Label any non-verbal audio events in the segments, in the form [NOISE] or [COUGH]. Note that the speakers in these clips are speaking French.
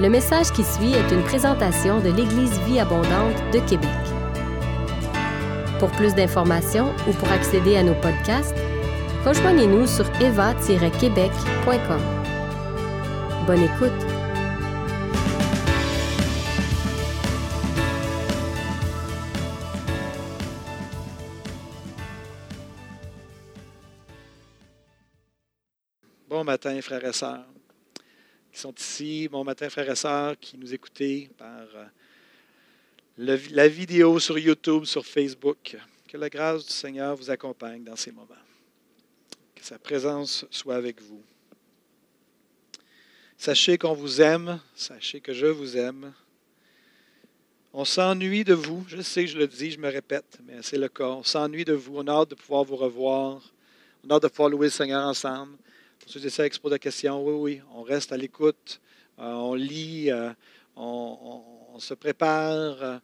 Le message qui suit est une présentation de l'Église Vie Abondante de Québec. Pour plus d'informations ou pour accéder à nos podcasts, rejoignez-nous sur eva-québec.com. Bonne écoute! Bon matin, frères et sœurs qui sont ici. Bon matin, frères et sœurs qui nous écoutez par euh, la vidéo sur YouTube, sur Facebook. Que la grâce du Seigneur vous accompagne dans ces moments. Que sa présence soit avec vous. Sachez qu'on vous aime. Sachez que je vous aime. On s'ennuie de vous. Je sais, je le dis, je me répète, mais c'est le cas. On s'ennuie de vous. On a hâte de pouvoir vous revoir. On a hâte de pouvoir louer le Seigneur ensemble. Ceux et celles qui se posent la question, oui, oui, on reste à l'écoute, euh, on lit, euh, on, se prépare. euh,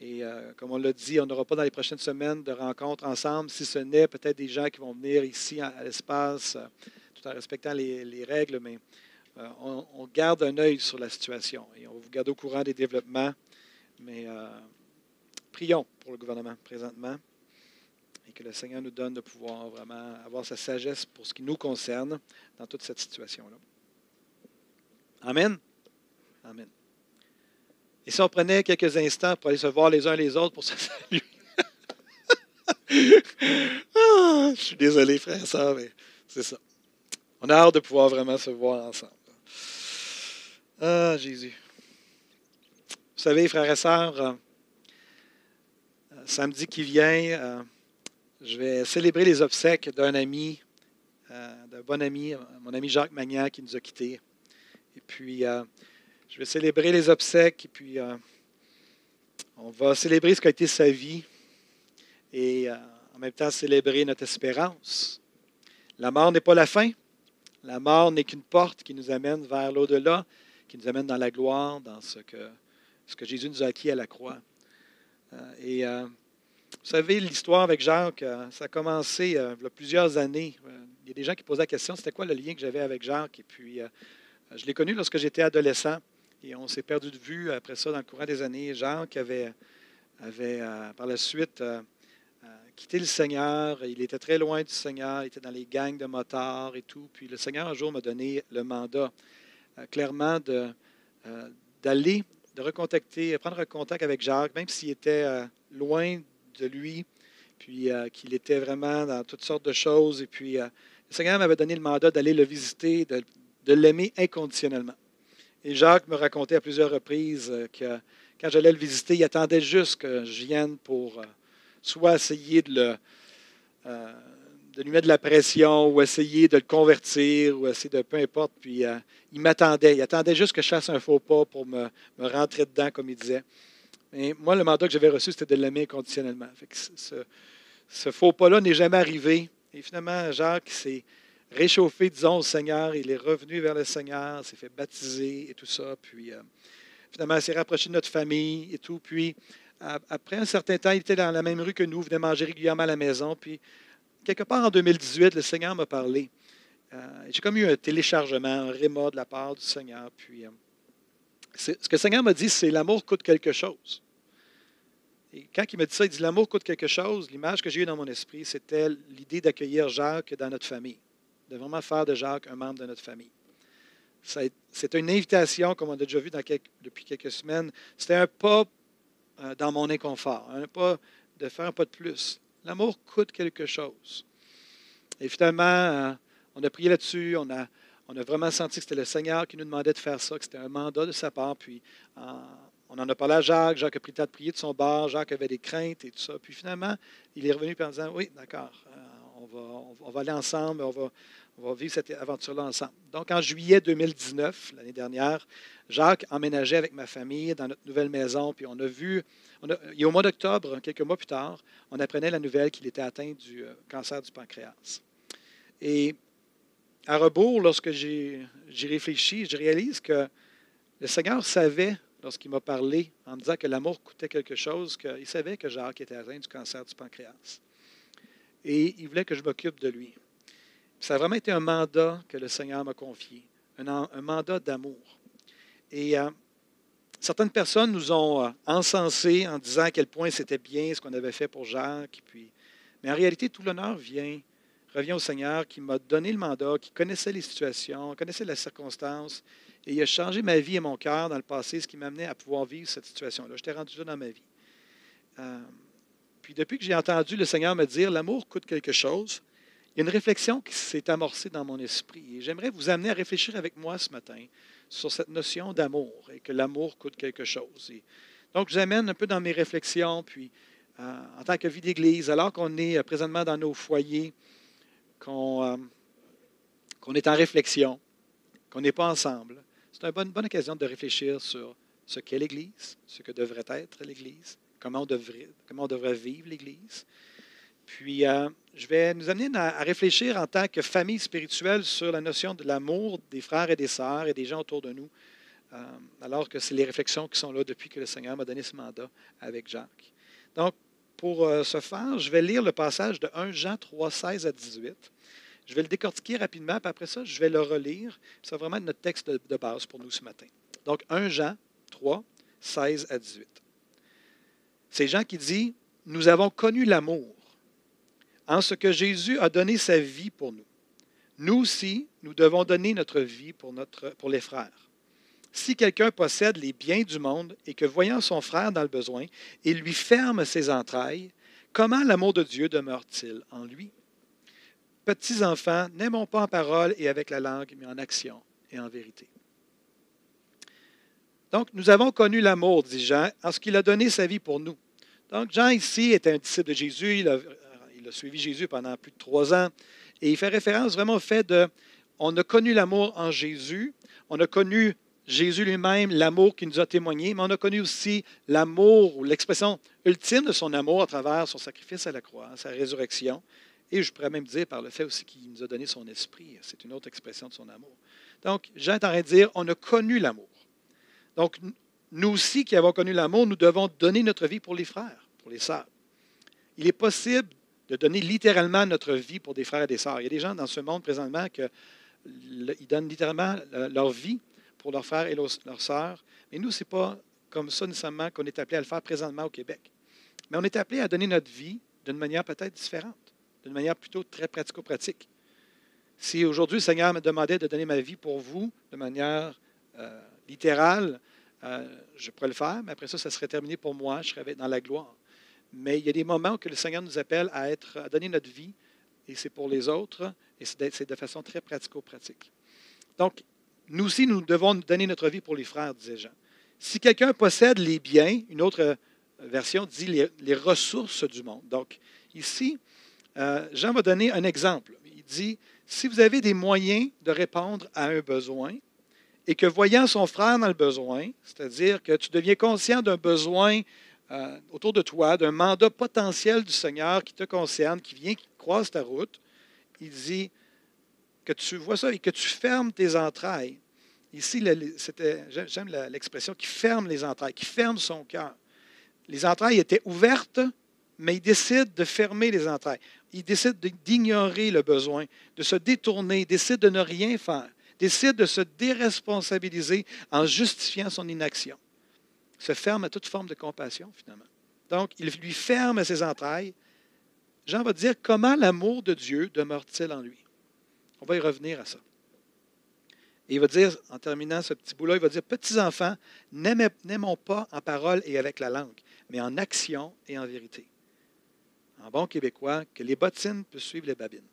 et comme on l'a dit, on n'aura pas dans les prochaines semaines de rencontres ensemble, si ce n'est peut-être des gens qui vont venir ici à, l'espace, tout en respectant les, les règles, mais on, garde un œil sur la situation et on vous garder au courant des développements. Mais prions pour le gouvernement présentement et que le Seigneur nous donne de pouvoir vraiment avoir sa sagesse pour ce qui nous concerne dans toute cette situation-là. Amen. Amen. Et si on prenait quelques instants pour aller se voir les uns les autres pour se [LAUGHS] saluer? Ah, je suis désolé, frère et sœurs, mais c'est ça. On a hâte de pouvoir vraiment se voir ensemble. Ah, Jésus. Vous savez, frères et sœurs, euh, samedi qui vient, euh, je vais célébrer les obsèques d'un ami, euh, d'un bon ami, mon ami Jacques Magnan qui nous a quittés. Et puis, euh, je vais célébrer les obsèques et puis euh, on va célébrer ce qu'a été sa vie et en même temps célébrer notre espérance. La mort n'est pas la fin. La mort n'est qu'une porte qui nous amène vers l'au-delà, qui nous amène dans la gloire, dans ce que, ce que Jésus nous a acquis à la croix. Et vous savez, l'histoire avec Jacques, euh, ça a commencé euh, il y a plusieurs années. Euh, il y a des gens qui posaient la question, c'était quoi le lien que j'avais avec Jacques? Et puis, je l'ai connu lorsque j'étais adolescent. Et on s'est perdu de vue après ça dans le courant des années. Jacques avait, avait par la suite quitté le Seigneur. Il était très loin du Seigneur. Il était dans les gangs de motards et tout. Puis le Seigneur, un jour, m'a donné le mandat, clairement, de, d'aller, de recontacter, prendre contact avec Jacques, même s'il était loin de lui, puis euh, qu'il était vraiment dans toutes sortes de choses. Et puis, euh, le Seigneur m'avait donné le mandat d'aller le visiter, de, l'aimer inconditionnellement. Et Jacques me racontait à plusieurs reprises euh, que quand j'allais le visiter, il attendait juste que je vienne pour euh, soit essayer de, lui mettre de la pression ou essayer de le convertir ou essayer de peu importe. Puis il m'attendait. Il attendait juste que je fasse un faux pas pour me rentrer dedans, comme il disait. Mais moi, le mandat que j'avais reçu, c'était de l'aimer inconditionnellement. Ce, faux pas-là n'est jamais arrivé. Et finalement, Jacques s'est réchauffé, disons, au Seigneur. Il est revenu vers le Seigneur, s'est fait baptiser et tout ça. Puis euh, finalement, il s'est rapproché de notre famille et tout. Puis après un certain temps, il était dans la même rue que nous, venait manger régulièrement à la maison. Puis quelque part en 2018, le Seigneur m'a parlé. Euh, J'ai comme eu un téléchargement, un réma de la part du Seigneur. Puis euh, ce que le Seigneur m'a dit, c'est l'amour coûte quelque chose. Et quand il m'a dit ça, il dit l'amour coûte quelque chose. L'image que j'ai eue dans mon esprit, c'était l'idée d'accueillir Jacques dans notre famille, de vraiment faire de Jacques un membre de notre famille. C'était une invitation, comme on a déjà vu depuis quelques semaines. C'était un pas euh, dans mon inconfort, un pas de faire un pas de plus. L'amour coûte quelque chose. Et finalement, euh, on a prié là-dessus, on a, on a vraiment senti que c'était le Seigneur qui nous demandait de faire ça, que c'était un mandat de sa part. Puis en- on en a parlé à Jacques, Jacques a pris le temps de prier de son bar, Jacques avait des craintes et tout ça. Puis finalement, il est revenu en disant, oui, d'accord, euh, on, va, aller ensemble, on va, on va vivre cette aventure-là ensemble. Donc en juillet 2019, l'année dernière, Jacques emménageait avec ma famille dans notre nouvelle maison, puis on a vu, et au mois d'octobre, quelques mois plus tard, on apprenait la nouvelle qu'il était atteint du euh, cancer du pancréas. Et à rebours, lorsque j'ai j'ai réfléchi, je réalise que le Seigneur savait, lorsqu'il m'a parlé en me disant que l'amour coûtait quelque chose, qu'il savait que Jacques était atteint du cancer du pancréas. Et il voulait que je m'occupe de lui. Ça a vraiment été un mandat que le Seigneur m'a confié, un, mandat d'amour. Et euh, certaines personnes nous ont euh, encensés en disant à quel point c'était bien ce qu'on avait fait pour Jacques. Mais en réalité, tout l'honneur vient, revient au Seigneur qui m'a donné le mandat, qui connaissait les situations, connaissait les circonstances. Et il a changé ma vie et mon cœur dans le passé, ce qui m'a amené à pouvoir vivre cette situation-là. J'étais rendu là dans ma vie. Euh, puis depuis que j'ai entendu le Seigneur me dire l'amour coûte quelque chose, il y a une réflexion qui s'est amorcée dans mon esprit. Et j'aimerais vous amener à réfléchir avec moi ce matin sur cette notion d'amour et que l'amour coûte quelque chose. donc, je vous amène un peu dans mes réflexions, puis euh, en tant que vie d'Église, alors qu'on est euh, présentement dans nos foyers, qu'on est en réflexion, qu'on n'est pas ensemble, c'est une bonne, occasion de réfléchir sur ce qu'est l'Église, ce que devrait être l'Église, comment on devrait, comment on devrait vivre l'Église. Puis, euh, je vais nous amener à, réfléchir en tant que famille spirituelle sur la notion de l'amour des frères et des sœurs et des gens autour de nous, euh, alors que c'est les réflexions qui sont là depuis que le Seigneur m'a donné ce mandat avec Jacques. Donc, pour euh, ce faire, je vais lire le passage de 1 Jean 3, 16 à 18. Je vais le décortiquer rapidement, puis après ça, je vais le relire. C'est vraiment notre texte de, base pour nous ce matin. Donc, 1 Jean 3, 16 à 18. C'est Jean qui dit Nous avons connu l'amour en ce que Jésus a donné sa vie pour nous. Nous aussi, nous devons donner notre vie pour les frères. Si quelqu'un possède les biens du monde et que voyant son frère dans le besoin, il lui ferme ses entrailles, comment l'amour de Dieu demeure-t-il en lui? Petits enfants, n'aimons pas en parole et avec la langue, mais en action et en vérité. Donc, nous avons connu l'amour, dit Jean, en ce qu'il a donné sa vie pour nous. Donc, Jean ici est un disciple de Jésus, il a, il a suivi Jésus pendant plus de trois ans, et il fait référence vraiment au fait de, on a connu l'amour en Jésus, on a connu Jésus lui-même, l'amour qu'il nous a témoigné, mais on a connu aussi l'amour ou l'expression ultime de son amour à travers son sacrifice à la croix, sa résurrection, et je pourrais même dire par le fait aussi qu'il nous a donné son esprit. C'est une autre expression de son amour. Donc, Jean est en dire, on a connu l'amour. Donc, nous aussi qui avons connu l'amour, nous devons donner notre vie pour les frères, pour les sœurs. Il est possible de donner littéralement notre vie pour des frères et des sœurs. Il y a des gens dans ce monde présentement qui donnent littéralement leur vie pour leurs frères et leurs sœurs. Mais nous, ce n'est pas comme ça nécessairement qu'on est appelé à le faire présentement au Québec. Mais on est appelé à donner notre vie d'une manière peut-être différente d'une manière plutôt très pratico-pratique. Si aujourd'hui le Seigneur me demandait de donner ma vie pour vous de manière euh, littérale, euh, je pourrais le faire, mais après ça, ça serait terminé pour moi, je serais dans la gloire. Mais il y a des moments où le Seigneur nous appelle à, être, à donner notre vie, et c'est pour les autres, et c'est de façon très pratico-pratique. Donc, nous aussi, nous devons donner notre vie pour les frères, disait Jean. Si quelqu'un possède les biens, une autre euh, version dit les, ressources du monde. Donc, ici, euh, Jean va donner un exemple. Il dit, si vous avez des moyens de répondre à un besoin et que voyant son frère dans le besoin, c'est-à-dire que tu deviens conscient d'un besoin euh, autour de toi, d'un mandat potentiel du Seigneur qui te concerne, qui vient, qui croise ta route, il dit que tu vois ça et que tu fermes tes entrailles. Ici, j'aime l'expression qui ferme les entrailles, qui ferme son cœur. Les entrailles étaient ouvertes, mais il décide de fermer les entrailles. Il décide d'ignorer le besoin, de se détourner, décide de ne rien faire, décide de se déresponsabiliser en justifiant son inaction. Il se ferme à toute forme de compassion, finalement. Donc, il lui ferme ses entrailles. Jean va dire comment l'amour de Dieu demeure-t-il en lui? On va y revenir à ça. Et il va dire, en terminant ce petit bout-là, il va dire Petits enfants, n'aimons pas en parole et avec la langue, mais en action et en vérité en bon québécois, que les bottines peuvent suivre les babines.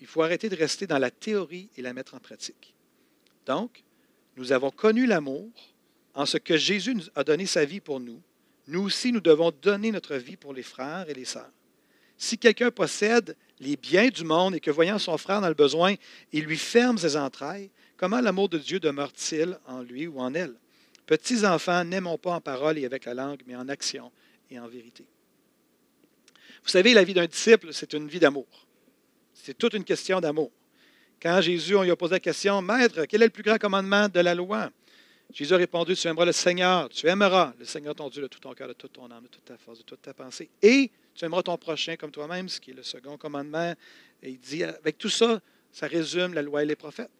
Il faut arrêter de rester dans la théorie et la mettre en pratique. Donc, nous avons connu l'amour en ce que Jésus a donné sa vie pour nous. Nous aussi, nous devons donner notre vie pour les frères et les sœurs. Si quelqu'un possède les biens du monde et que voyant son frère dans le besoin, il lui ferme ses entrailles, comment l'amour de Dieu demeure-t-il en lui ou en elle? Petits enfants, n'aimons pas en parole et avec la langue, mais en action et en vérité. Vous savez, la vie d'un disciple, c'est une vie d'amour. C'est toute une question d'amour. Quand Jésus, on lui a posé la question, Maître, quel est le plus grand commandement de la loi? Jésus a répondu, tu aimeras le Seigneur, tu aimeras le Seigneur ton Dieu de tout ton cœur, de toute ton âme, de toute ta force, de toute ta pensée. Et tu aimeras ton prochain comme toi-même, ce qui est le second commandement. Et il dit, avec tout ça, ça résume la loi et les prophètes.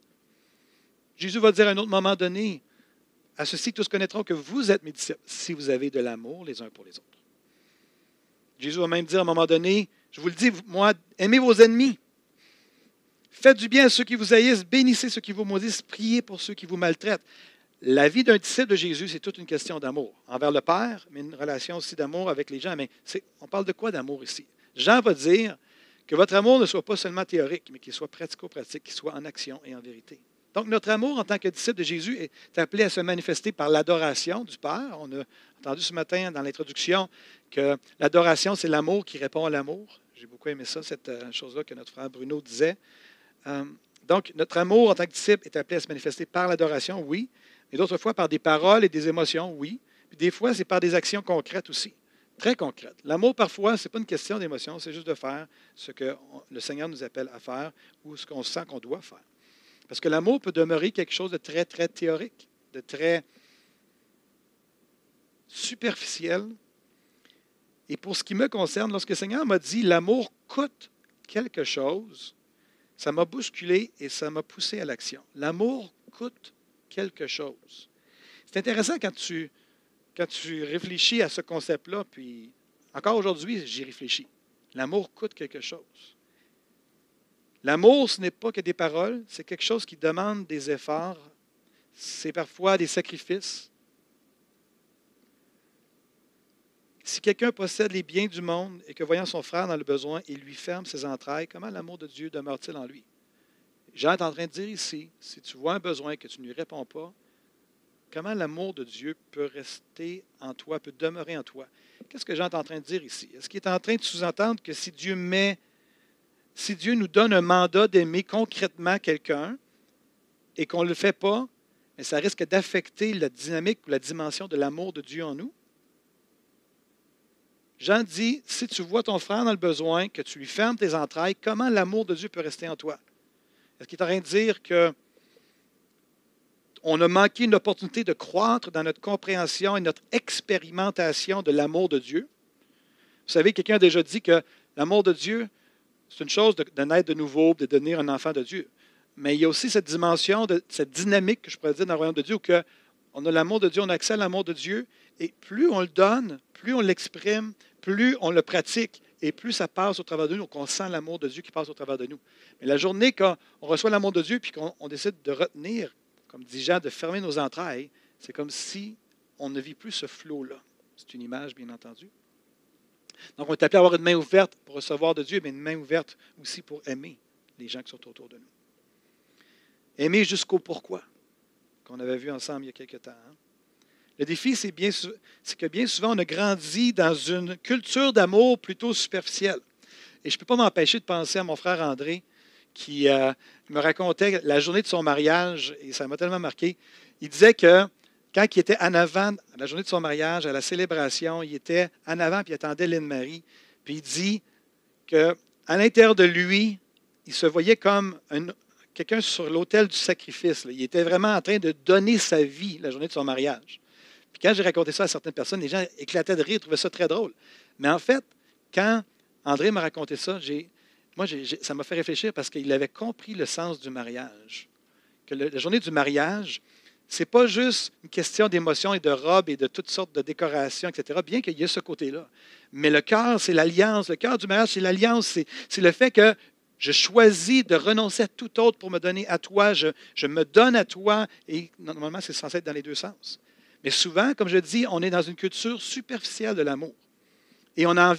Jésus va dire à un autre moment donné, À ceci, tous connaîtront que vous êtes mes disciples si vous avez de l'amour les uns pour les autres. Jésus va même dire à un moment donné, je vous le dis, moi, aimez vos ennemis. Faites du bien à ceux qui vous haïssent, bénissez ceux qui vous maudissent, priez pour ceux qui vous maltraitent. La vie d'un disciple de Jésus, c'est toute une question d'amour envers le Père, mais une relation aussi d'amour avec les gens. Mais on parle de quoi d'amour ici? Jean va dire que votre amour ne soit pas seulement théorique, mais qu'il soit pratico-pratique, qu'il soit en action et en vérité. Donc, notre amour en tant que disciple de Jésus est appelé à se manifester par l'adoration du Père. On a entendu ce matin dans l'introduction que l'adoration, c'est l'amour qui répond à l'amour. J'ai beaucoup aimé ça, cette euh, chose-là que notre frère Bruno disait. Euh, donc, notre amour en tant que disciple est appelé à se manifester par l'adoration, oui, mais d'autres fois par des paroles et des émotions, oui. Des fois, c'est par des actions concrètes aussi, très concrètes. L'amour, parfois, ce n'est pas une question d'émotion, c'est juste de faire ce que le Seigneur nous appelle à faire ou ce qu'on sent qu'on doit faire. Parce que l'amour peut demeurer quelque chose de très, très théorique, de très superficiel. Et pour ce qui me concerne, lorsque le Seigneur m'a dit l'amour coûte quelque chose, ça m'a bousculé et ça m'a poussé à l'action. L'amour coûte C'est intéressant quand tu, quand tu réfléchis à ce concept-là, puis encore aujourd'hui, j'y réfléchis. L'amour coûte quelque chose. L'amour, ce n'est pas que des paroles, c'est quelque chose qui demande des efforts, c'est parfois des sacrifices. Si quelqu'un possède les biens du monde et que voyant son frère dans le besoin, il lui ferme ses entrailles, comment l'amour de Dieu demeure-t-il en lui? Jean est en train de dire ici, si tu vois un besoin que tu ne lui réponds pas, comment l'amour de Dieu peut rester en toi, peut demeurer en toi? Qu'est-ce que Jean est en train de dire ici? Est-ce qu'il est en train de sous-entendre que si Dieu met, si Dieu nous donne un mandat d'aimer concrètement quelqu'un et qu'on ne le fait pas, mais ça risque d'affecter la dynamique ou la dimension de l'amour de Dieu en nous? Jean dit, si tu vois ton frère dans le besoin, que tu lui fermes tes entrailles, comment l'amour de Dieu peut rester en toi? Est-ce qu'il est en train de dire que on a manqué une opportunité de croître dans notre compréhension et notre expérimentation de l'amour de Dieu? Vous savez, quelqu'un a déjà dit que l'amour de Dieu, c'est une chose de, naître de nouveau, de devenir un enfant de Dieu. Mais il y a aussi cette dimension, de, cette dynamique que je pourrais dire dans le royaume de Dieu, où que on a l'amour de Dieu, on a accès à l'amour de Dieu, et plus on le donne, plus on l'exprime, plus on le pratique, et plus ça passe au travers de nous, qu'on sent l'amour de Dieu qui passe au travers de nous. Mais la journée quand on reçoit l'amour de Dieu, puis qu'on décide de retenir, comme dit Jean, de fermer nos entrailles, c'est comme si on ne vit plus ce flot-là. C'est une image, bien entendu. Donc, on est appelé à avoir une main ouverte pour recevoir de Dieu, mais une main ouverte aussi pour aimer les gens qui sont autour de nous. Aimer jusqu'au pourquoi, qu'on avait vu ensemble il y a quelque temps. Hein. Le défi, c'est, que bien souvent, on a grandi dans une culture d'amour plutôt superficielle. Et je ne peux pas m'empêcher de penser à mon frère André, qui euh, me racontait la journée de son mariage, et ça m'a tellement marqué. Il disait que quand il était en avant, la journée de son mariage, à la célébration, il était en avant, puis il attendait Lynn-Marie. Puis il dit qu'à l'intérieur de lui, il se voyait comme quelqu'un sur l'autel du sacrifice. Il était vraiment en train de donner sa vie la journée de son mariage. Quand j'ai raconté ça à certaines personnes, les gens éclataient de rire, trouvaient ça très drôle. Mais en fait, quand André m'a raconté ça, moi, ça m'a fait réfléchir parce qu'il avait compris le sens du mariage. Que la journée du mariage, ce n'est pas juste une question d'émotion et de robes et de toutes sortes de décorations, etc., bien qu'il y ait ce côté-là. Mais le cœur, c'est l'alliance. Le cœur du mariage, c'est l'alliance. C'est le fait que je choisis de renoncer à tout autre pour me donner à toi. Je, je me donne à toi. Et normalement, c'est censé être dans les deux sens. Mais souvent, comme je dis, on est dans une culture superficielle de l'amour. Et on en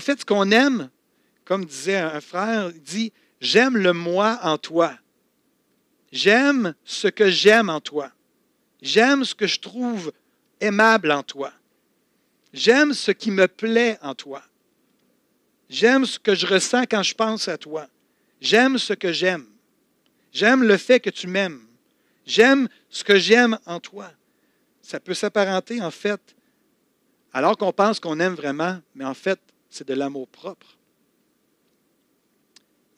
fait, ce qu'on aime, comme disait un frère, il dit J'aime le moi en toi. J'aime ce que j'aime en toi. J'aime ce que je trouve aimable en toi. J'aime ce qui me plaît en toi. J'aime ce que je ressens quand je pense à toi. J'aime ce que j'aime. J'aime le fait que tu m'aimes. J'aime ce que j'aime en toi ça peut s'apparenter en fait, alors qu'on pense qu'on aime vraiment, mais en fait, c'est de l'amour propre.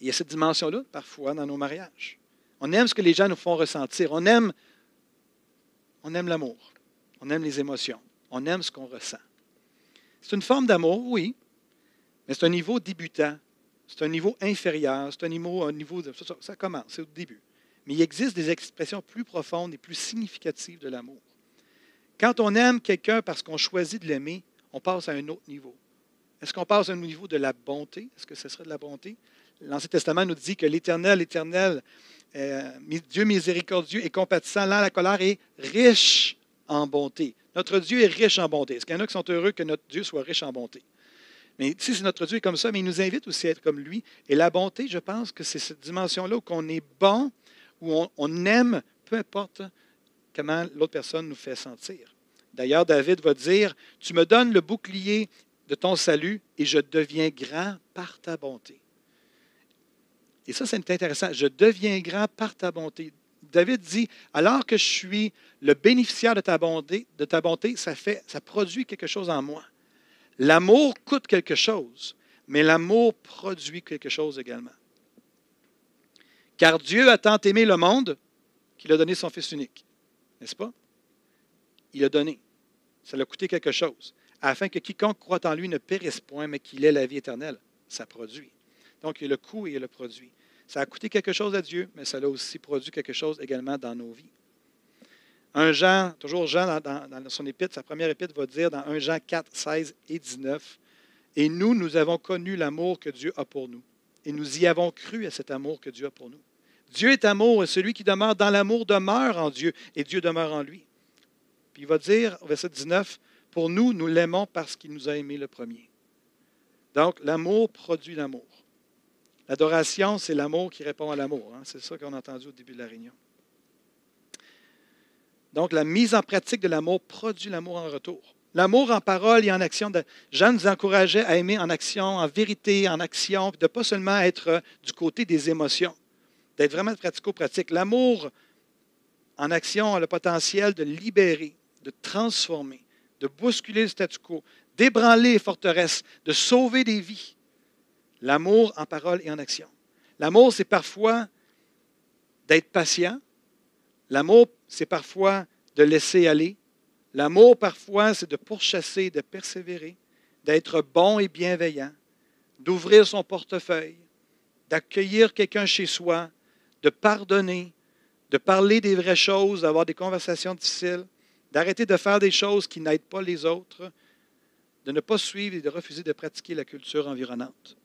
Il y a cette dimension-là parfois dans nos mariages. On aime ce que les gens nous font ressentir. On aime, on aime l'amour. On aime les émotions. On aime ce qu'on ressent. C'est une forme d'amour, oui, mais c'est un niveau débutant. C'est un niveau inférieur. C'est un niveau, un niveau de, ça, ça commence, c'est au début. Mais il existe des expressions plus profondes et plus significatives de l'amour. Quand on aime quelqu'un parce qu'on choisit de l'aimer, on passe à un autre niveau. Est-ce qu'on passe à un niveau de la bonté? Est-ce que ce serait de la bonté? L'Ancien Testament nous dit que l'Éternel, l'Éternel, euh, Dieu miséricordieux et compatissant, lent à la colère et riche en bonté. Notre Dieu est riche en bonté. Est-ce qu'il y en a qui sont heureux que notre Dieu soit riche en bonté? Mais si c'est notre Dieu est comme ça, mais il nous invite aussi à être comme lui. Et la bonté, je pense que c'est cette dimension-là où on est bon, où on aime, peu importe comment l'autre personne nous fait sentir. D'ailleurs, David va dire, Tu me donnes le bouclier de ton salut et je deviens grand par ta bonté. Et ça, c'est intéressant. Je deviens grand par ta bonté. David dit, alors que je suis le bénéficiaire de ta bonté, de ta bonté ça, fait, ça produit quelque chose en moi. L'amour coûte quelque chose, mais l'amour produit quelque chose également. Car Dieu a tant aimé le monde qu'il a donné son Fils unique. N'est-ce pas? Il a donné. Ça lui a coûté quelque chose. Afin que quiconque croit en lui ne périsse point, mais qu'il ait la vie éternelle. Ça produit. Donc, il a le coût et il a le produit. Ça a coûté quelque chose à Dieu, mais ça a aussi produit quelque chose également dans nos vies. Un Jean, toujours Jean dans, son épître, sa première épître va dire dans 1 Jean 4, 16 et 19, Et nous, nous avons connu l'amour que Dieu a pour nous. Et nous y avons cru à cet amour que Dieu a pour nous. Dieu est amour et celui qui demeure dans l'amour demeure en Dieu et Dieu demeure en lui. Puis il va dire, verset 19, Pour nous, nous l'aimons parce qu'il nous a aimés le premier. Donc, l'amour produit l'amour. L'adoration, c'est l'amour qui répond à l'amour. Hein. C'est ça qu'on a entendu au début de la réunion. Donc, la mise en pratique de l'amour produit l'amour en retour. L'amour en parole et en action. Jean nous encourageait à aimer en action, en vérité, en action, de ne pas seulement être du côté des émotions, d'être vraiment pratico-pratique. L'amour en action a le potentiel de libérer, de transformer, de bousculer le statu quo, d'ébranler les forteresses, de sauver des vies. L'amour en parole et en action. L'amour, c'est parfois d'être patient. L'amour, c'est parfois de laisser aller. L'amour, parfois, c'est de pourchasser, de persévérer, d'être bon et bienveillant, d'ouvrir son portefeuille, d'accueillir quelqu'un chez soi, de pardonner, de parler des vraies choses, d'avoir des conversations difficiles, d'arrêter de faire des choses qui n'aident pas les autres, de ne pas suivre et de refuser de pratiquer la culture environnante.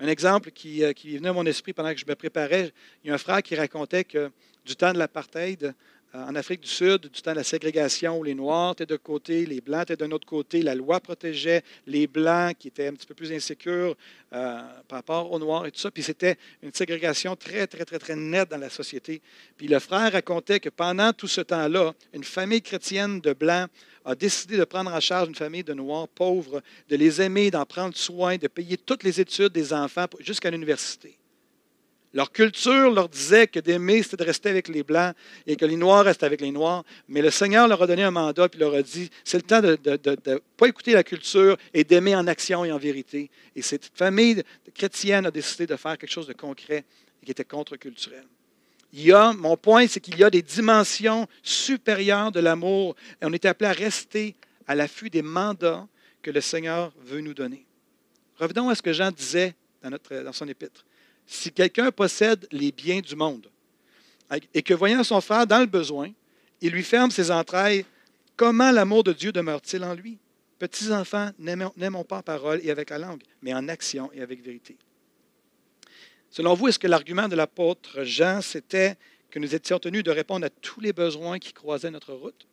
Un exemple qui, euh, qui venait à mon esprit pendant que je me préparais, il y a un frère qui racontait que du temps de l'apartheid, en Afrique du Sud, du temps de la ségrégation, où les Noirs étaient d'un côté, les Blancs étaient d'un autre côté, la loi protégeait les Blancs qui étaient un petit peu plus insécures euh, par rapport aux Noirs et tout ça. Puis c'était une ségrégation très, très, très, très nette dans la société. Puis le frère racontait que pendant tout ce temps-là, une famille chrétienne de Blancs a décidé de prendre en charge une famille de Noirs pauvres, de les aimer, d'en prendre soin, de payer toutes les études des enfants jusqu'à l'université. Leur culture leur disait que d'aimer, c'était de rester avec les Blancs et que les Noirs restent avec les Noirs. Mais le Seigneur leur a donné un mandat et leur a dit, c'est le temps de ne pas écouter la culture et d'aimer en action et en vérité. Et cette famille chrétienne a décidé de faire quelque chose de concret et qui était contre-culturel. Il y a, mon point, c'est qu'il y a des dimensions supérieures de l'amour et on est appelé à rester à l'affût des mandats que le Seigneur veut nous donner. Revenons à ce que Jean disait dans, notre, dans son épître si quelqu'un possède les biens du monde et que voyant son frère dans le besoin, il lui ferme ses entrailles, comment l'amour de Dieu demeure-t-il en lui? Petits enfants, n'aimons pas en parole et avec la langue, mais en action et avec vérité. Selon vous, est-ce que l'argument de l'apôtre Jean, c'était que nous étions tenus de répondre à tous les besoins qui croisaient notre route?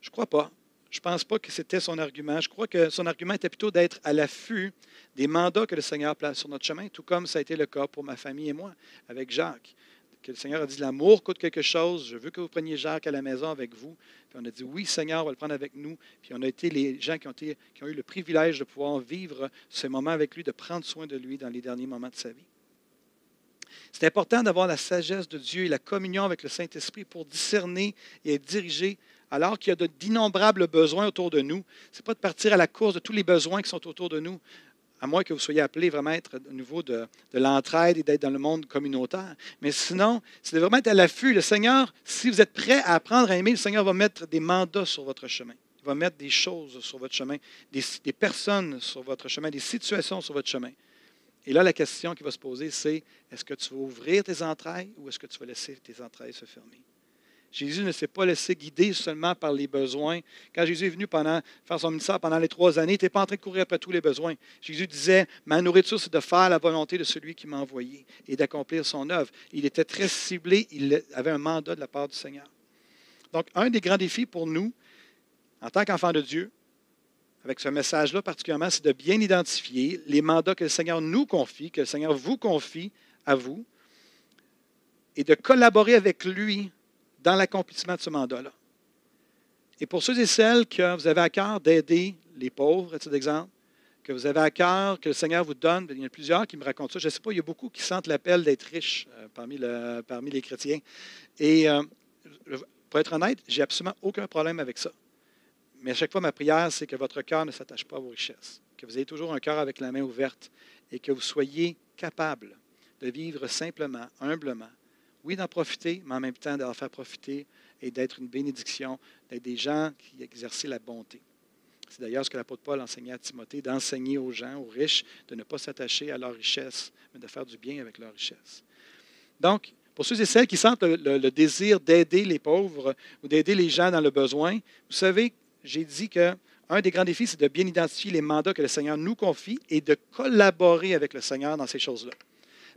Je ne crois pas. Je ne pense pas que c'était son argument. Je crois que son argument était plutôt d'être à l'affût des mandats que le Seigneur place sur notre chemin, tout comme ça a été le cas pour ma famille et moi, avec Jacques. Que le Seigneur a dit L'amour coûte quelque chose, je veux que vous preniez Jacques à la maison avec vous. Puis on a dit Oui, Seigneur, on va le prendre avec nous. Puis on a été les gens qui ont, qui ont eu le privilège de pouvoir vivre ce moment avec lui, de prendre soin de lui dans les derniers moments de sa vie. C'est important d'avoir la sagesse de Dieu et la communion avec le Saint-Esprit pour discerner et être dirigé alors qu'il y a d'innombrables besoins autour de nous. Ce n'est pas de partir à la course de tous les besoins qui sont autour de nous, à moins que vous soyez appelé vraiment à être au niveau de, l'entraide et d'être dans le monde communautaire. Mais sinon, c'est de vraiment être à l'affût. Le Seigneur, si vous êtes prêt à apprendre à aimer, le Seigneur va mettre des mandats sur votre chemin. Il va mettre des choses sur votre chemin, des personnes sur votre chemin, des situations sur votre chemin. Et là, la question qui va se poser, c'est est-ce que tu vas ouvrir tes entrailles ou est-ce que tu vas laisser tes entrailles se fermer? Jésus ne s'est pas laissé guider seulement par les besoins. Quand Jésus est venu faire son ministère pendant les trois années, il n'était pas en train de courir après tous les besoins. Jésus disait, ma nourriture, c'est de faire la volonté de celui qui m'a envoyé et d'accomplir son œuvre. Il était très ciblé, il avait un mandat de la part du Seigneur. Donc, un des grands défis pour nous, en tant qu'enfants de Dieu, avec ce message-là particulièrement, c'est de bien identifier les mandats que le Seigneur nous confie, que le Seigneur vous confie à vous, et de collaborer avec lui dans l'accomplissement de ce mandat-là. Et pour ceux et celles que vous avez à cœur d'aider les pauvres, à titre d'exemple, que vous avez à cœur, que le Seigneur vous donne, il y en a plusieurs qui me racontent ça. Je ne sais pas, il y a beaucoup qui sentent l'appel d'être riches euh, parmi, parmi, les chrétiens. Et euh, pour être honnête, j'ai absolument aucun problème avec ça. Mais à chaque fois, ma prière, c'est que votre cœur ne s'attache pas à vos richesses, que vous ayez toujours un cœur avec la main ouverte et que vous soyez capable de vivre simplement, humblement, oui, d'en profiter, mais en même temps d'en faire profiter et d'être une bénédiction, d'être des gens qui exercent la bonté. C'est d'ailleurs ce que l'apôtre Paul enseignait à Timothée, d'enseigner aux gens, aux riches, de ne pas s'attacher à leur richesse, mais de faire du bien avec leur richesse. Donc, pour ceux et celles qui sentent le, le désir d'aider les pauvres ou d'aider les gens dans le besoin, vous savez, j'ai dit que un des grands défis, c'est de bien identifier les mandats que le Seigneur nous confie et de collaborer avec le Seigneur dans ces choses-là.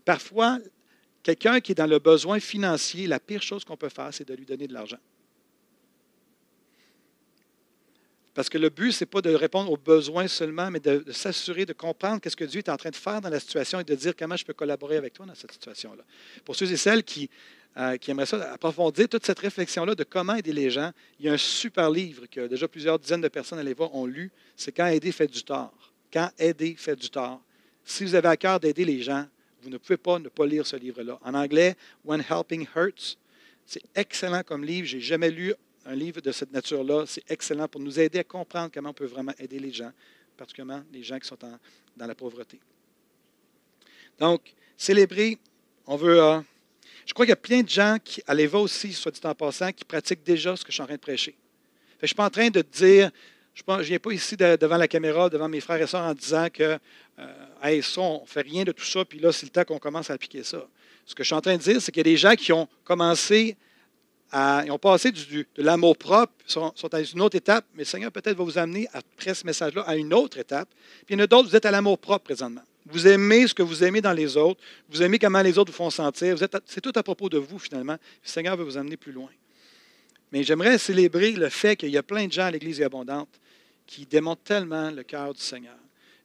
Parfois, Quelqu'un qui est dans le besoin financier, la pire chose qu'on peut faire, c'est de lui donner de l'argent. Parce que le but, ce n'est pas de répondre aux besoins seulement, mais de, s'assurer de comprendre qu'est-ce que Dieu est en train de faire dans la situation et de dire comment je peux collaborer avec toi dans cette situation-là. Pour ceux et celles qui, euh, aimeraient ça, approfondir toute cette réflexion-là de comment aider les gens, il y a un super livre que déjà plusieurs dizaines de personnes à voir ont lu. C'est Quand aider fait du tort. Quand aider fait du tort. Si vous avez à cœur d'aider les gens, vous ne pouvez pas ne pas lire ce livre-là. En anglais, When Helping Hurts, c'est excellent comme livre. Je n'ai jamais lu un livre de cette nature-là. C'est excellent pour nous aider à comprendre comment on peut vraiment aider les gens, particulièrement les gens qui sont dans la pauvreté. Donc, célébrer, on veut. Euh, je crois qu'il y a plein de gens qui, à l'EVA aussi, soit dit en passant, qui pratiquent déjà ce que je suis en train de prêcher. je ne suis pas en train de dire, je ne viens pas ici devant la caméra, devant mes frères et sœurs, en disant que euh, ça, on ne fait rien de tout ça, puis là, c'est le temps qu'on commence à appliquer ça. Ce que je suis en train de dire, c'est qu'il y a des gens qui ont commencé à. Ils ont passé de l'amour propre, sont, sont, à une autre étape, mais le Seigneur peut-être va vous amener après ce message-là à une autre étape. Puis il y en a d'autres, vous êtes à l'amour propre présentement. Vous aimez ce que vous aimez dans les autres, vous aimez comment les autres vous font sentir. c'est tout à propos de vous, finalement. Le Seigneur veut vous amener plus loin. Mais j'aimerais célébrer le fait qu'il y a plein de gens à l'Église abondante qui démontrent tellement le cœur du Seigneur.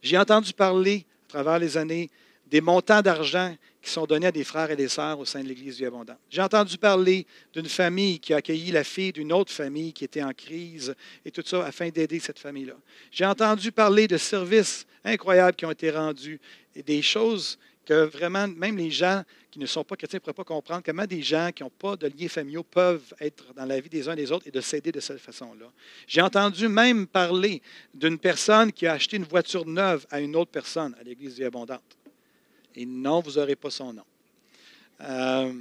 J'ai entendu parler à travers les années des montants d'argent qui sont donnés à des frères et des sœurs au sein de l'Église du Abondant. J'ai entendu parler d'une famille qui a accueilli la fille d'une autre famille qui était en crise et tout ça afin d'aider cette famille-là. J'ai entendu parler de services incroyables qui ont été rendus et des choses que vraiment, même les gens qui ne sont pas chrétiens ne pourraient pas comprendre comment des gens qui n'ont pas de liens familiaux peuvent être dans la vie des uns et des autres et de s'aider de cette façon-là. J'ai entendu même parler d'une personne qui a acheté une voiture neuve à une autre personne à l'Église du Abondante. Et non, vous n'aurez pas son nom. Euh,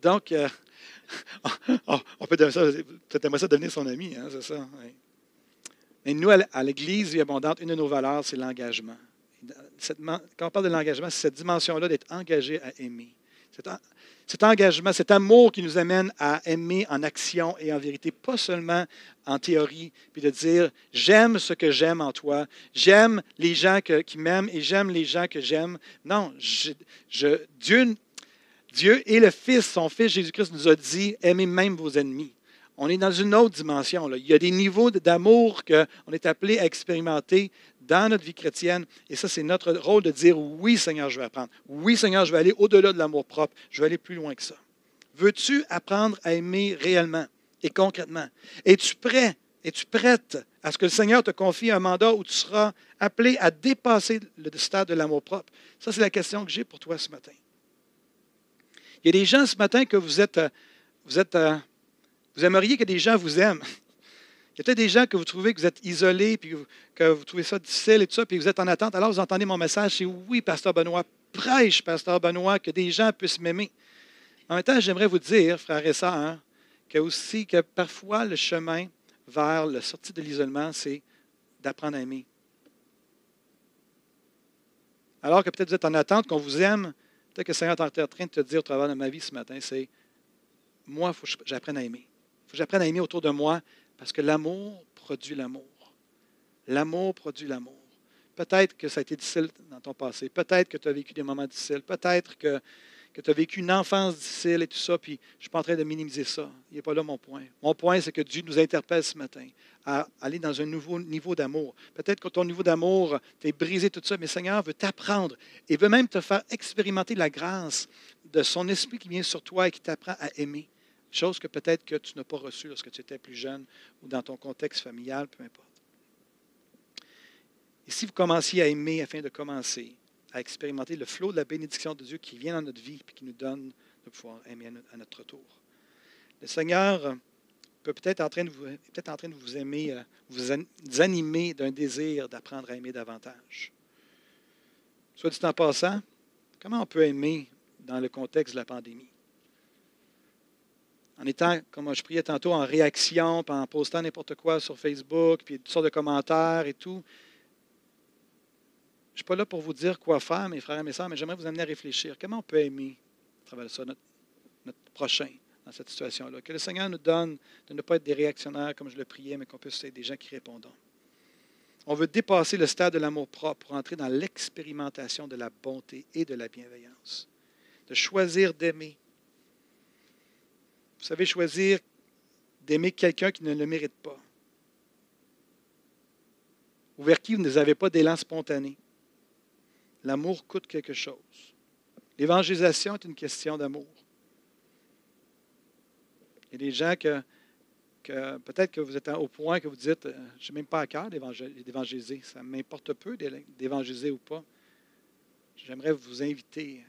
donc, euh, [LAUGHS] on peut peut-être ça devenir son ami, hein, c'est ça. Mais nous, à l'Église du Abondante, une de nos valeurs, c'est l'engagement quand on parle de l'engagement, c'est cette dimension-là d'être engagé à aimer. Cet, engagement, cet amour qui nous amène à aimer en action et en vérité, pas seulement en théorie, puis de dire j'aime ce que j'aime en toi, j'aime les gens qui m'aiment et j'aime les gens que j'aime. Non, Dieu, Dieu et le Fils, son Fils Jésus-Christ nous a dit aimez même vos ennemis. On est dans une autre dimension. Il y a des niveaux d'amour qu'on est appelé à expérimenter dans notre vie chrétienne. Et ça, c'est notre rôle de dire oui, Seigneur, je vais apprendre. Oui, Seigneur, je vais aller au-delà de l'amour propre. Je vais aller plus loin que ça. Veux-tu apprendre à aimer réellement et concrètement? Es-tu prêt? Es-tu prête à ce que le Seigneur te confie un mandat où tu seras appelé à dépasser le stade de l'amour propre? Ça, c'est la question que j'ai pour toi ce matin. Il y a des gens ce matin que vous êtes, vous êtes, vous aimeriez que des gens vous aiment. Il y a peut-être des gens que vous trouvez que vous êtes isolés, puis que vous trouvez ça difficile et tout ça, puis vous êtes en attente. Alors, vous entendez mon message, c'est oui, Pasteur Benoît, prêche, Pasteur Benoît, que des gens puissent m'aimer. En même temps, j'aimerais vous dire, frères et sœurs, que aussi que parfois le chemin vers la sortie de l'isolement, c'est d'apprendre à aimer. Alors que peut-être vous êtes en attente qu'on vous aime, peut-être que le Seigneur est en train de te dire au travers de ma vie ce matin, c'est moi, il faut que j'apprenne à aimer. faut que j'apprenne à aimer autour de moi parce que l'amour produit l'amour. L'amour produit l'amour. Peut-être que ça a été difficile dans ton passé. Peut-être que tu as vécu des moments difficiles. Peut-être que, tu as vécu une enfance difficile et tout ça. Puis je ne suis pas en train de minimiser ça. Il n'est pas là mon point. Mon point, c'est que Dieu nous interpelle ce matin à aller dans un nouveau niveau d'amour. Peut-être que ton niveau d'amour, tu es brisé tout ça, mais Seigneur veut t'apprendre et veut même te faire expérimenter la grâce de son esprit qui vient sur toi et qui t'apprend à aimer. Chose que peut-être que tu n'as pas reçue lorsque tu étais plus jeune ou dans ton contexte familial, peu importe. Et si vous commenciez à aimer afin de commencer à expérimenter le flot de la bénédiction de Dieu qui vient dans notre vie et qui nous donne de pouvoir aimer à notre tour. Le Seigneur peut peut-être en train de vous, peut-être en train de vous aimer, euh, vous animer d'un désir d'apprendre à aimer davantage. Soit dit en passant, comment on peut aimer dans le contexte de la pandémie? En étant, comme je priais tantôt, en réaction, en postant n'importe quoi sur Facebook, puis toutes sortes de commentaires et tout. Je ne suis pas là pour vous dire quoi faire, mes frères et mes sœurs, mais j'aimerais vous amener à réfléchir. Comment on peut aimer à travers ça notre, prochain dans cette situation-là? Que le Seigneur nous donne de ne pas être des réactionnaires comme je le priais, mais qu'on puisse être des gens qui répondent. On veut dépasser le stade de l'amour propre pour entrer dans l'expérimentation de la bonté et de la bienveillance. De choisir d'aimer. Vous savez, choisir d'aimer quelqu'un qui ne le mérite pas. Ou vers qui vous n'avez pas d'élan spontané. L'amour coûte quelque chose. L'évangélisation est une question d'amour. Il y a des gens que, peut-être que vous êtes au point que vous dites, euh, je n'ai même pas à cœur d'évangéliser. Ça m'importe peu d'évangéliser ou pas. J'aimerais vous inviter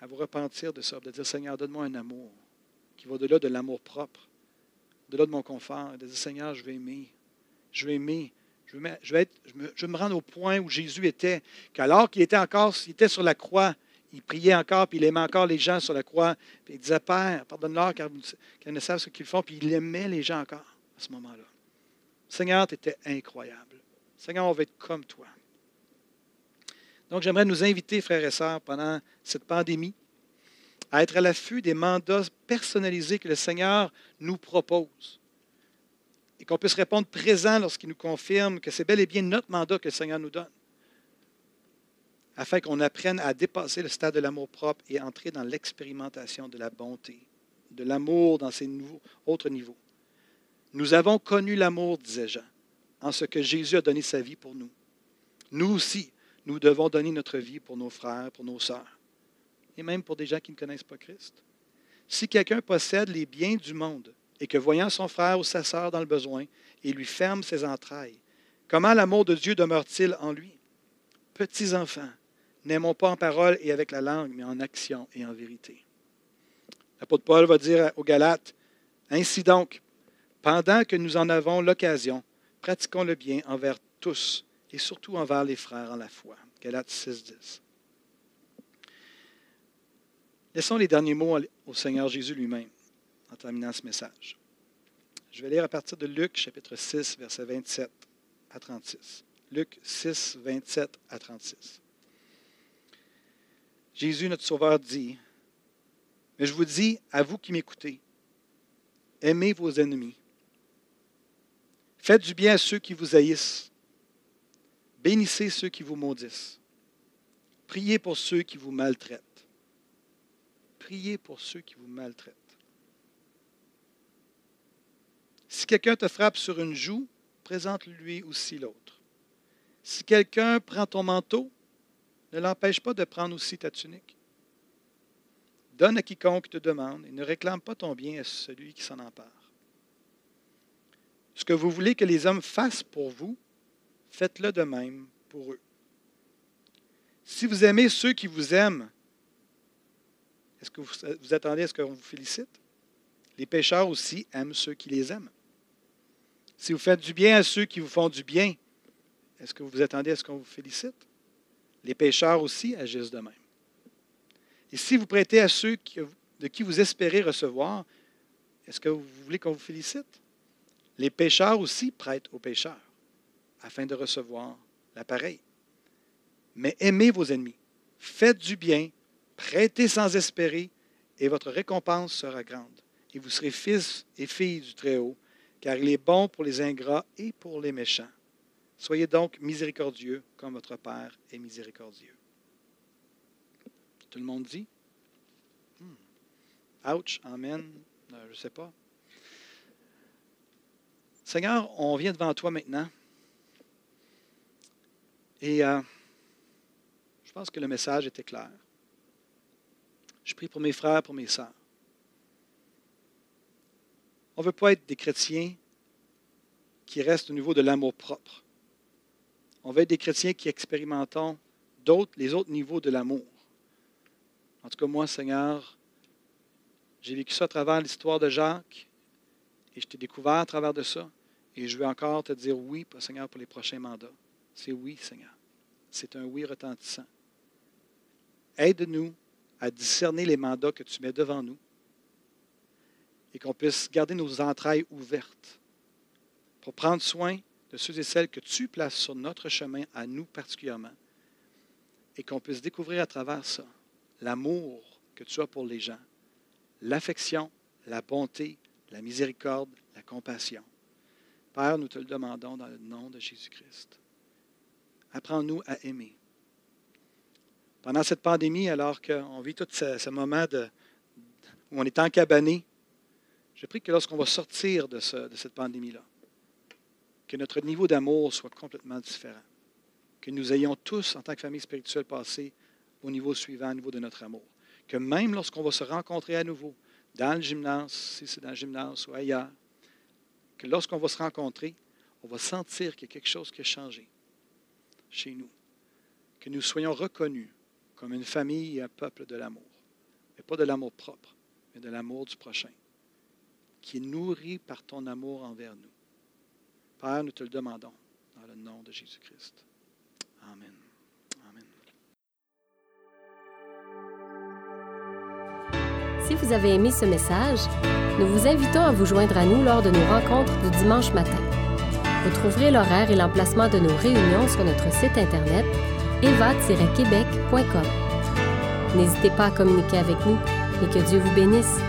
à vous repentir de ça, de dire, Seigneur, donne-moi un amour qui va au-delà de l'amour propre, au-delà de mon confort, de dire, Seigneur, je vais aimer. Je vais aimer je veux, me, rendre au point où Jésus était, qu'alors qu'il était encore, sur la croix, il priait encore, puis il aimait encore les gens sur la croix. Puis il disait, Père, pardonne-leur car, ne savent ce qu'ils font. Puis il aimait les gens encore à ce moment-là. Seigneur, tu étais incroyable. Seigneur, on veut être comme toi. Donc, j'aimerais nous inviter, frères et sœurs, pendant cette pandémie, à être à l'affût des mandats personnalisés que le Seigneur nous propose et qu'on puisse répondre présent lorsqu'il nous confirme que c'est bel et bien notre mandat que le Seigneur nous donne, afin qu'on apprenne à dépasser le stade de l'amour propre et entrer dans l'expérimentation de la bonté, de l'amour dans ses nouveaux, autres niveaux. Nous avons connu l'amour, disait Jean, en ce que Jésus a donné sa vie pour nous. Nous aussi, nous devons donner notre vie pour nos frères, pour nos sœurs, et même pour des gens qui ne connaissent pas Christ. Si quelqu'un possède les biens du monde et que voyant son frère ou sa sœur dans le besoin, il lui ferme ses entrailles. Comment l'amour de Dieu demeure-t-il en lui? Petits enfants, n'aimons pas en parole et avec la langue, mais en action et en vérité. L'apôtre Paul va dire aux Galates, Ainsi donc, pendant que nous en avons l'occasion, pratiquons le bien envers tous et surtout envers les frères en la foi. Galates 6, 10. Laissons les derniers mots au Seigneur Jésus lui-même en terminant ce message. Je vais lire à partir de Luc chapitre 6, versets 27 à 36. Luc 6, 27 à 36. Jésus, notre Sauveur, dit, Mais je vous dis, à vous qui m'écoutez, aimez vos ennemis. Faites du bien à ceux qui vous haïssent. Bénissez ceux qui vous maudissent. Priez pour ceux qui vous maltraitent. Priez pour ceux qui vous maltraitent. Si quelqu'un te frappe sur une joue, présente-lui aussi l'autre. Si quelqu'un prend ton manteau, ne l'empêche pas de prendre aussi ta tunique. Donne à quiconque te demande et ne réclame pas ton bien à celui qui s'en empare. Ce que vous voulez que les hommes fassent pour vous, faites-le de même pour eux. Si vous aimez ceux qui vous aiment, est-ce que vous, vous attendez à ce qu'on vous félicite? Les pécheurs aussi aiment ceux qui les aiment. Si vous faites du bien à ceux qui vous font du bien, est-ce que vous vous attendez à ce qu'on vous félicite? Les pécheurs aussi agissent de même. Et si vous prêtez à ceux de qui vous espérez recevoir, est-ce que vous voulez qu'on vous félicite? Les pécheurs aussi prêtent aux pécheurs afin de recevoir l'appareil. Mais aimez vos ennemis, faites du bien, prêtez sans espérer, et votre récompense sera grande. et vous serez fils et filles du Très-Haut, car il est bon pour les ingrats et pour les méchants. Soyez donc miséricordieux comme votre Père est miséricordieux. Tout le monde dit? Hmm. Ouch, Amen. Euh, je ne sais pas. Seigneur, on vient devant toi maintenant. Et euh, je pense que le message était clair. Je prie pour mes frères, pour mes sœurs. On ne veut pas être des chrétiens qui restent au niveau de l'amour propre. On veut être des chrétiens qui expérimentons d'autres, les autres niveaux de l'amour. En tout cas, moi, Seigneur, j'ai vécu ça à travers l'histoire de Jacques et je t'ai découvert à travers de ça. Et je veux encore te dire oui, Seigneur, pour les prochains mandats. C'est oui, Seigneur. C'est un oui retentissant. Aide-nous à discerner les mandats que tu mets devant nous et qu'on puisse garder nos entrailles ouvertes pour prendre soin de ceux et celles que tu places sur notre chemin, à nous particulièrement, et qu'on puisse découvrir à travers ça l'amour que tu as pour les gens, l'affection, la bonté, la miséricorde, la compassion. Père, nous te le demandons dans le nom de Jésus-Christ. Apprends-nous à aimer. Pendant cette pandémie, alors qu'on vit tout ce, moment où on est encabané, je prie que lorsqu'on va sortir de cette pandémie-là, que notre niveau d'amour soit complètement différent. Que nous ayons tous, en tant que famille spirituelle, passé au niveau suivant, au niveau de notre amour. Que même lorsqu'on va se rencontrer à nouveau, dans le gymnase, si c'est dans le gymnase ou ailleurs, que lorsqu'on va se rencontrer, on va sentir qu'il y a quelque chose qui a changé chez nous. Que nous soyons reconnus comme une famille et un peuple de l'amour. Mais pas de l'amour propre, mais de l'amour du prochain, qui est nourri par ton amour envers nous. Père, nous te le demandons dans le nom de Jésus-Christ. Amen. Amen. Si vous avez aimé ce message, nous vous invitons à vous joindre à nous lors de nos rencontres du dimanche matin. Vous trouverez l'horaire et l'emplacement de nos réunions sur notre site internet eva-québec.com. N'hésitez pas à communiquer avec nous et que Dieu vous bénisse.